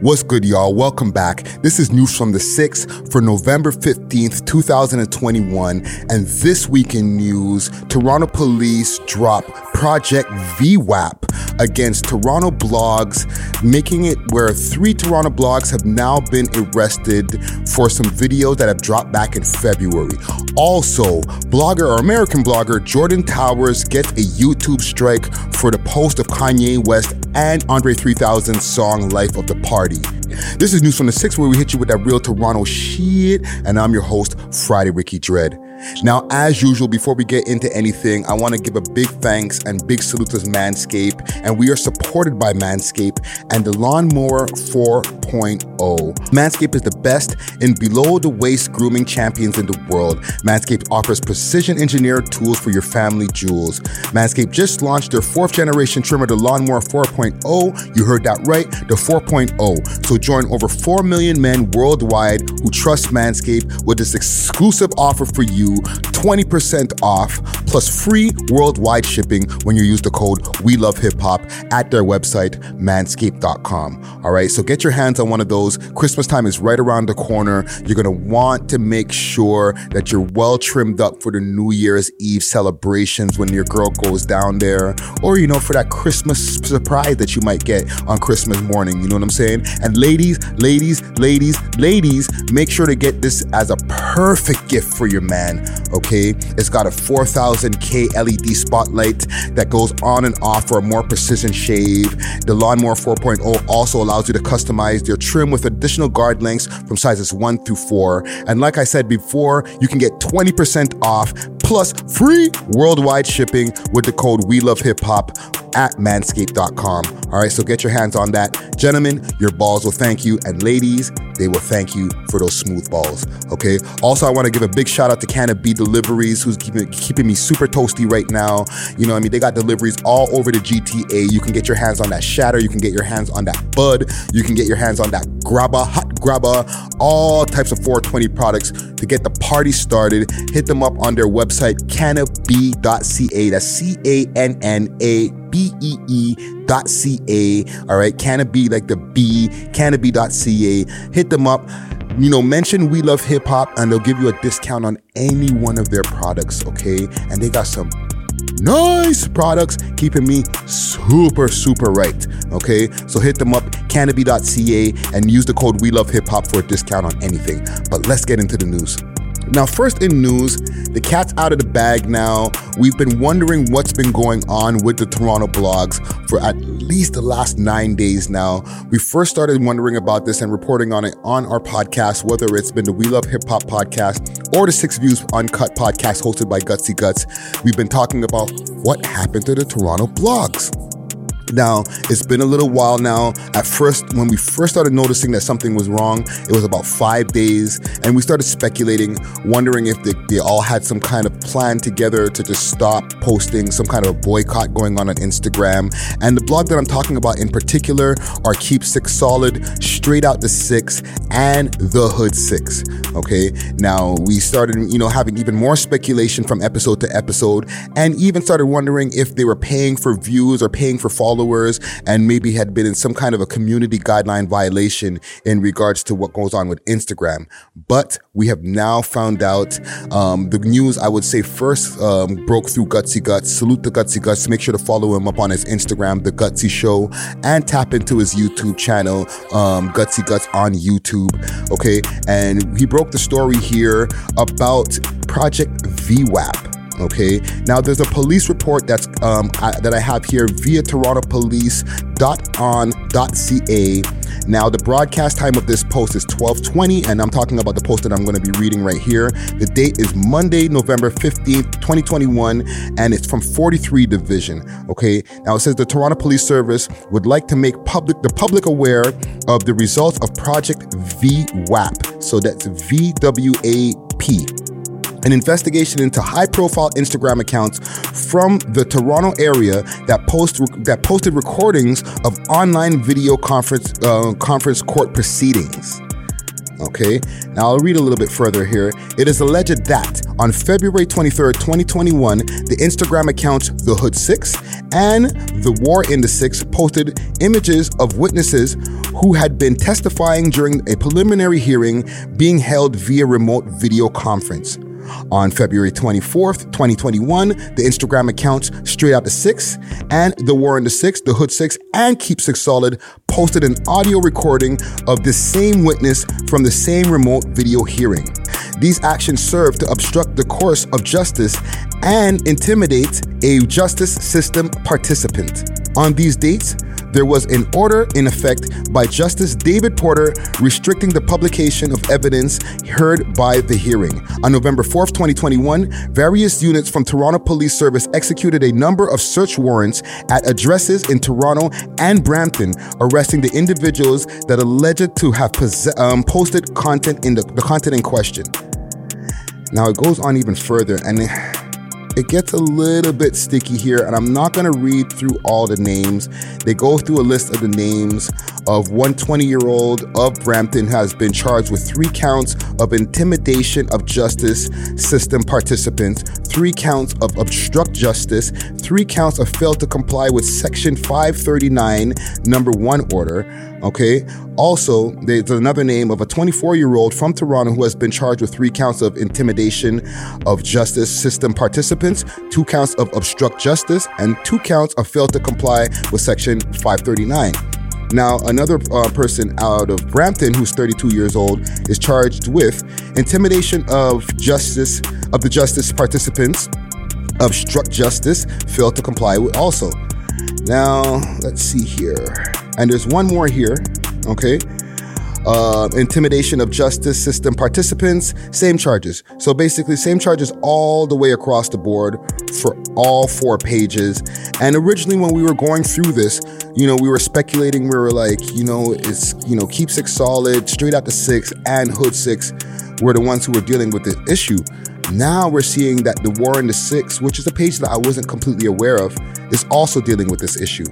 What's good, y'all? Welcome back. This is news from the 6th for November 15th, 2021. And this week in news, Toronto police drop Project VWAP against Toronto blogs, making it where three Toronto blogs have now been arrested for some videos that have dropped back in February. Also, blogger or American blogger Jordan Towers gets a YouTube strike for the post of Kanye West and Andre 3000's song Life of the Party. This is News from the Six, where we hit you with that real Toronto shit, and I'm your host, Friday Ricky Dread. Now, as usual, before we get into anything, I want to give a big thanks and big salute to Manscaped, and we are supported by Manscaped and the Lawnmower 4.0. Manscaped is the best in below the waist grooming champions in the world. Manscaped offers precision engineered tools for your family jewels. Manscaped just launched their fourth generation trimmer, the Lawnmower 4.0. You heard that right, the 4.0. So join over 4 million men worldwide who trust Manscaped with this exclusive offer for you 20% off plus free worldwide shipping when you use the code We Love Hip Hop at their website, manscaped.com. All right, so get your hands on one of those. Christmas time is right around the corner. You're gonna want to make sure that you're well trimmed up for the New Year's Eve celebrations when your girl goes down there, or you know, for that Christmas surprise that you might get on Christmas morning. You know what I'm saying? And ladies, ladies, ladies, ladies, make sure to get this as a perfect gift for your man. Okay, it's got a 4000K LED spotlight that goes on and off for a more precision shave. The Lawnmower 4.0 also allows you to customize your trim with additional guard lengths from sizes 1 through 4. And like I said before, you can get 20% off plus free worldwide shipping with the code We Love Hip Hop at manscaped.com. All right, so get your hands on that. Gentlemen, your balls will thank you. And ladies, they will thank you for those smooth balls. Okay. Also, I want to give a big shout out to Canna B Deliveries, who's keeping, keeping me super toasty right now. You know, I mean, they got deliveries all over the GTA. You can get your hands on that Shatter. You can get your hands on that Bud. You can get your hands on that Grabba, Hot Grabba, all types of 420 products to get the party started. Hit them up on their website, cannabee.ca. That's C A N N A B E E dot C A. All right. Canopy, like the B, canopy.ca. Hit them up. You know, mention We Love Hip Hop and they'll give you a discount on any one of their products. Okay. And they got some nice products keeping me super super right okay so hit them up canopy.ca and use the code we love hip hop for a discount on anything but let's get into the news now, first in news, the cat's out of the bag now. We've been wondering what's been going on with the Toronto blogs for at least the last nine days now. We first started wondering about this and reporting on it on our podcast, whether it's been the We Love Hip Hop podcast or the Six Views Uncut podcast hosted by Gutsy Guts. We've been talking about what happened to the Toronto blogs. Now, it's been a little while now. At first, when we first started noticing that something was wrong, it was about five days, and we started speculating, wondering if they, they all had some kind of plan together to just stop posting, some kind of a boycott going on on Instagram. And the blog that I'm talking about in particular are Keep Six Solid, Straight Out the Six, and The Hood Six. Okay, now we started, you know, having even more speculation from episode to episode, and even started wondering if they were paying for views or paying for followers followers and maybe had been in some kind of a community guideline violation in regards to what goes on with Instagram. But we have now found out um, the news, I would say, first um, broke through Gutsy Guts. Salute the Gutsy Guts. Make sure to follow him up on his Instagram, The Gutsy Show, and tap into his YouTube channel, um, Gutsy Guts on YouTube. Okay. And he broke the story here about Project VWAP. Okay. Now there's a police report that's um, I, that I have here via TorontoPolice.on.ca. Now the broadcast time of this post is 12:20, and I'm talking about the post that I'm going to be reading right here. The date is Monday, November 15th, 2021, and it's from 43 Division. Okay. Now it says the Toronto Police Service would like to make public the public aware of the results of Project VWAP. So that's V W A P an investigation into high-profile Instagram accounts from the Toronto area that post that posted recordings of online video conference uh, conference court proceedings. Okay, now I'll read a little bit further here. It is alleged that on February 23rd, 2021, the Instagram accounts The Hood Six and The War in the Six posted images of witnesses who had been testifying during a preliminary hearing being held via remote video conference. On February 24th, 2021, the Instagram accounts Straight Out the Six and The War in the Six, The Hood Six, and Keep Six Solid posted an audio recording of the same witness from the same remote video hearing. These actions serve to obstruct the course of justice and intimidate a justice system participant. On these dates, there was an order in effect by Justice David Porter restricting the publication of evidence heard by the hearing. On November 4th, 2021, various units from Toronto Police Service executed a number of search warrants at addresses in Toronto and Brampton, arresting the individuals that alleged to have um, posted content in the, the content in question. Now it goes on even further and it gets a little bit sticky here, and I'm not to read through all the names. They go through a list of the names of one 20 year old of Brampton has been charged with three counts of intimidation of justice system participants, three counts of obstruct justice, three counts of fail to comply with Section 539, number one order. Okay. Also, there's another name of a 24 year old from Toronto who has been charged with three counts of intimidation of justice system participants, two counts of obstruct justice, and two counts of fail to comply with Section 539. Now, another uh, person out of Brampton, who's 32 years old, is charged with intimidation of justice of the justice participants, obstruct justice, failed to comply with also. Now, let's see here. And there's one more here, okay? Uh, intimidation of justice system participants, same charges. So basically, same charges all the way across the board for all four pages. And originally, when we were going through this, you know, we were speculating, we were like, you know, it's, you know, keep six solid, straight out the six, and hood six were the ones who were dealing with the issue. Now we're seeing that the War in the Six, which is a page that I wasn't completely aware of, is also dealing with this issue.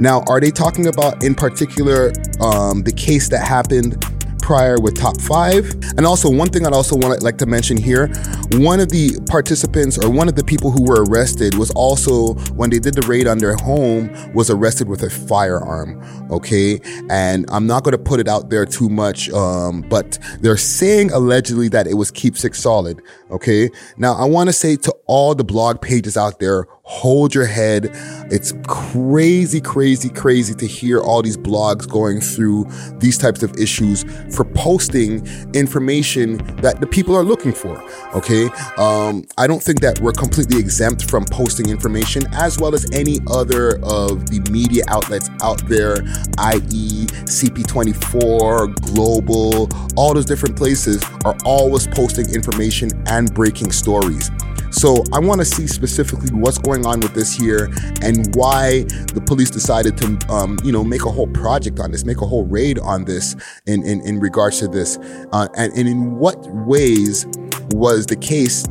Now, are they talking about in particular um, the case that happened prior with top five. And also, one thing I'd also want to like to mention here one of the participants or one of the people who were arrested was also, when they did the raid on their home, was arrested with a firearm. Okay. And I'm not going to put it out there too much, um, but they're saying allegedly that it was Keep Six Solid. Okay. Now, I want to say to all the blog pages out there, hold your head. It's crazy, crazy, crazy to hear all these blogs going through these types of issues for posting information that the people are looking for. Okay. Um, I don't think that we're completely exempt from posting information as well as any other of the media outlets out there, i.e., CP24, Global, all those different places are always posting information and breaking stories. So I want to see specifically what's going on with this here and why the police decided to, um, you know, make a whole project on this, make a whole raid on this in, in, in regards to this. Uh, and, and in what ways was the case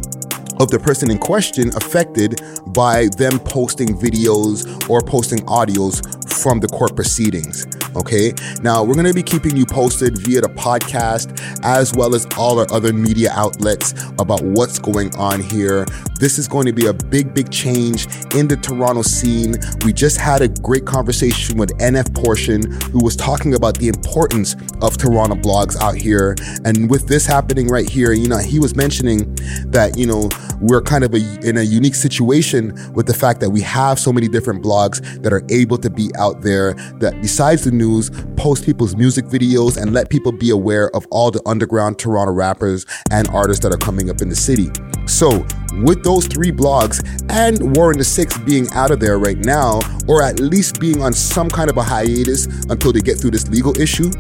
of the person in question affected by them posting videos or posting audios from the court proceedings. Okay. Now we're going to be keeping you posted via the podcast as well as all our other media outlets about what's going on here. This is going to be a big, big change in the Toronto scene. We just had a great conversation with NF Portion, who was talking about the importance of Toronto blogs out here. And with this happening right here, you know, he was mentioning that, you know, we're kind of a, in a unique situation with the fact that we have so many different blogs that are able to be out there that besides the news, post people's music videos and let people be aware of all the underground Toronto rappers and artists that are coming up in the city. So, with those three blogs and War in the Six being out of there right now, or at least being on some kind of a hiatus until they get through this legal issue,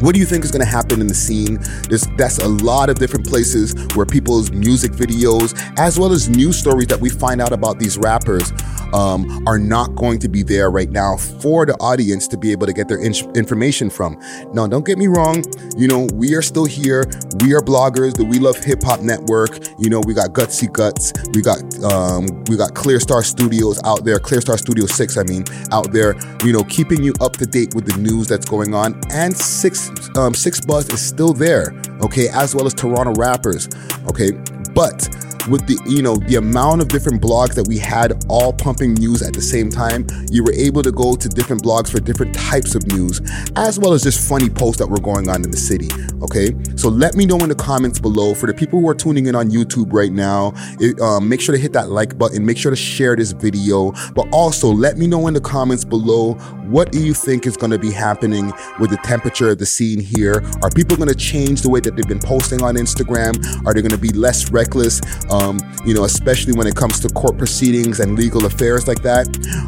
what do you think is going to happen in the scene? There's that's a lot of different places where people's music videos, as well as news stories that we find out about these rappers, um, are not going to be there right now for the audience to be able to get their in- information from. Now, don't get me wrong. You know, we are still here. We are bloggers. The We Love Hip Hop Network. You know, we got Gutsy Guts. We got um, we got Clear Star Studios out there. Clear Star Studio Six, I mean, out there. You know, keeping you up to date with the news that's going on. And Six um, 6ixBuzz is still there. Okay, as well as Toronto rappers. Okay, but with the you know the amount of different blogs that we had all pumping news at the same time, you were able to go to different blogs for different types of news, as well as just funny posts that were going on in the city. Okay, so let me know in the comments below. For the people who are tuning in on YouTube right now, it, um, make sure to hit that like button. Make sure to share this video, but also let me know in the comments below what do you think is going to be happening with the temperature of the scene here. Are people going to change the way that they've been posting on Instagram? Are they going to be less reckless? Um, you know, especially when it comes to court proceedings and legal affairs like that.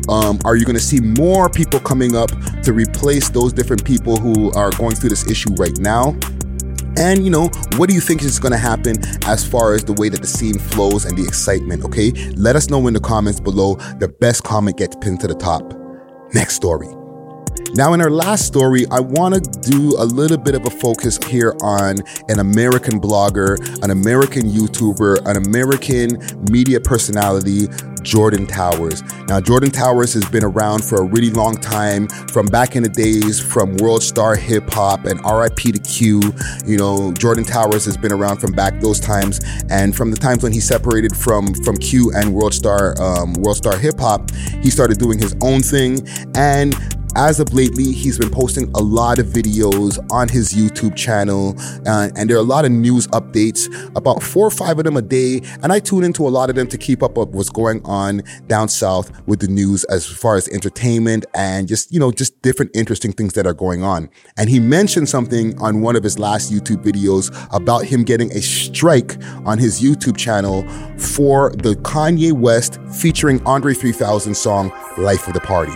Um, are you going to see more people coming up to replace those different people who are going through this issue right now? And you know, what do you think is going to happen as far as the way that the scene flows and the excitement? Okay, let us know in the comments below. The best comment gets pinned to the top. Next story. Now, in our last story, I want to do a little bit of a focus here on an American blogger, an American YouTuber, an American media personality, Jordan Towers. Now, Jordan Towers has been around for a really long time, from back in the days from World Star Hip Hop and RIP to Q. You know, Jordan Towers has been around from back those times, and from the times when he separated from from Q and World Star um, World Star Hip Hop, he started doing his own thing, and as of lately, he's been posting a lot of videos on his YouTube channel, uh, and there are a lot of news updates, about four or five of them a day. And I tune into a lot of them to keep up with what's going on down south with the news as far as entertainment and just, you know, just different interesting things that are going on. And he mentioned something on one of his last YouTube videos about him getting a strike on his YouTube channel for the Kanye West featuring Andre 3000 song, Life of the Party.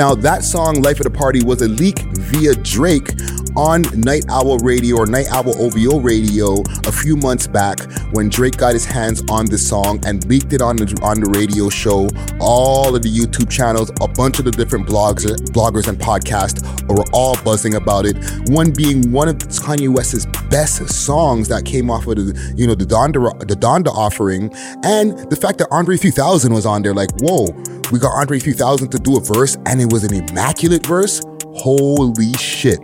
Now, that song, Life of the Party, was a leak via Drake on Night Owl Radio or Night Owl OVO Radio a few months back when Drake got his hands on the song and leaked it on the, on the radio show. All of the YouTube channels, a bunch of the different blogs, bloggers and podcasts were all buzzing about it. One being one of Kanye West's best songs that came off of the, you know, the Donda, the Donda offering. And the fact that Andre 3000 was on there, like, whoa, we got Andre 3000 to do a verse and it was an immaculate verse. Holy shit.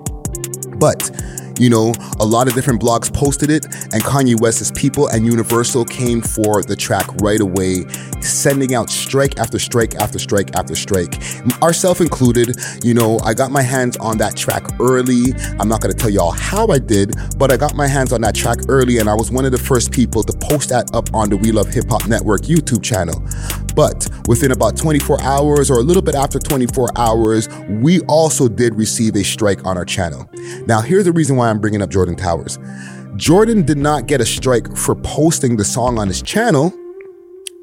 But you know, a lot of different blogs posted it, and Kanye West's people and Universal came for the track right away, sending out strike after strike after strike after strike. Ourself included, you know, I got my hands on that track early. I'm not gonna tell y'all how I did, but I got my hands on that track early, and I was one of the first people to post that up on the We Love Hip Hop Network YouTube channel. But within about 24 hours or a little bit after 24 hours, we also did receive a strike on our channel. Now, here's the reason why I'm bringing up Jordan Towers. Jordan did not get a strike for posting the song on his channel.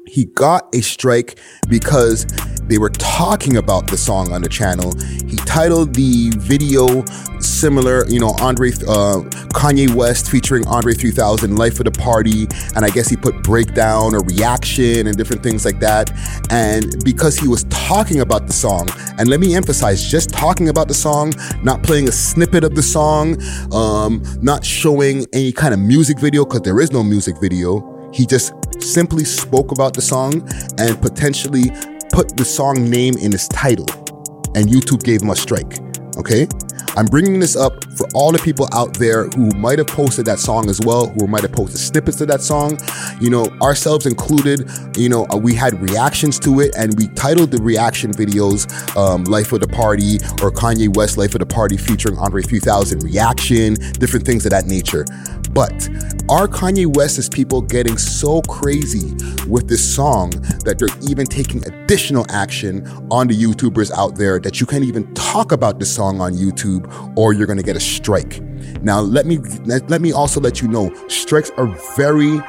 He got a strike because they were talking about the song on the channel. He titled the video similar, you know, Andre, uh, Kanye West featuring Andre 3000, Life of the Party, and I guess he put breakdown or reaction and different things like that. And because he was talking about the song, and let me emphasize, just talking about the song, not playing a snippet of the song, um, not showing any kind of music video because there is no music video. He just simply spoke about the song and potentially put the song name in his title, and YouTube gave him a strike. Okay? I'm bringing this up for all the people out there who might have posted that song as well, who might have posted snippets of that song. You know, ourselves included, you know, uh, we had reactions to it and we titled the reaction videos um, Life of the Party or Kanye West Life of the Party featuring Andre 3000 reaction, different things of that nature. But are Kanye West's people getting so crazy with this song that they're even taking additional action on the YouTubers out there that you can't even talk about the song on YouTube or you're to get a strike? Now, let me let me also let you know strikes are very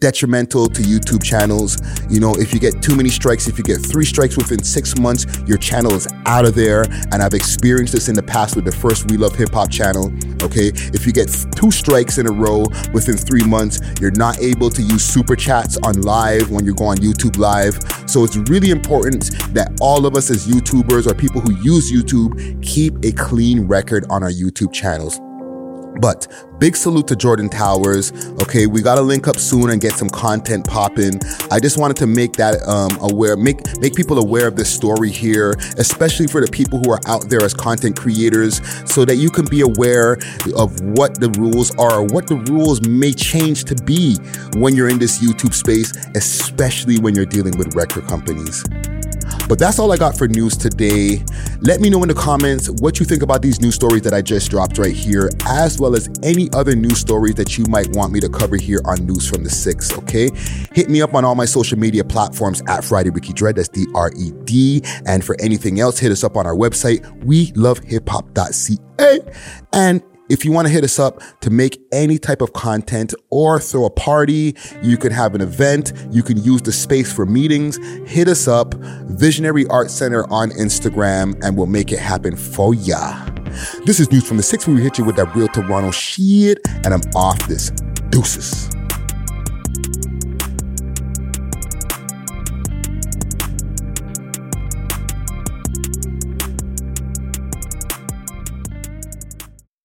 detrimental to YouTube channels. You know, if you get too many strikes, if you get three strikes within six months, your channel is out of there. And I've experienced this in the past with the first We Love Hip Hop channel. Okay. If you get two strikes in a row within three months, you're not able to use super chats on live when you go on YouTube live. So it's really important that all of us as YouTubers or people who use YouTube keep a clean record on our YouTube channels. But big salute to Jordan Towers. Okay, we got to link up soon and get some content popping. I just wanted to make that um, aware, make make people aware of this story here, especially for the people who are out there as content creators, so that you can be aware of what the rules are, what the rules may change to be when you're in this YouTube space, especially when you're dealing with record companies. But that's all I got for news today. Let me know in the comments what you think about these news stories that I just dropped right here, as well as any other news stories that you might want me to cover here on News from the Six, okay? Hit me up on all my social media platforms at Friday Ricky Dread, that's D R E D. And for anything else, hit us up on our website, we love hip. And if you want to hit us up to make any type of content or throw a party, you can have an event, you can use the space for meetings, hit us up, Visionary Art Center on Instagram, and we'll make it happen for ya. This is News from the Six. We hit you with that real Toronto shit, and I'm off this. Deuces.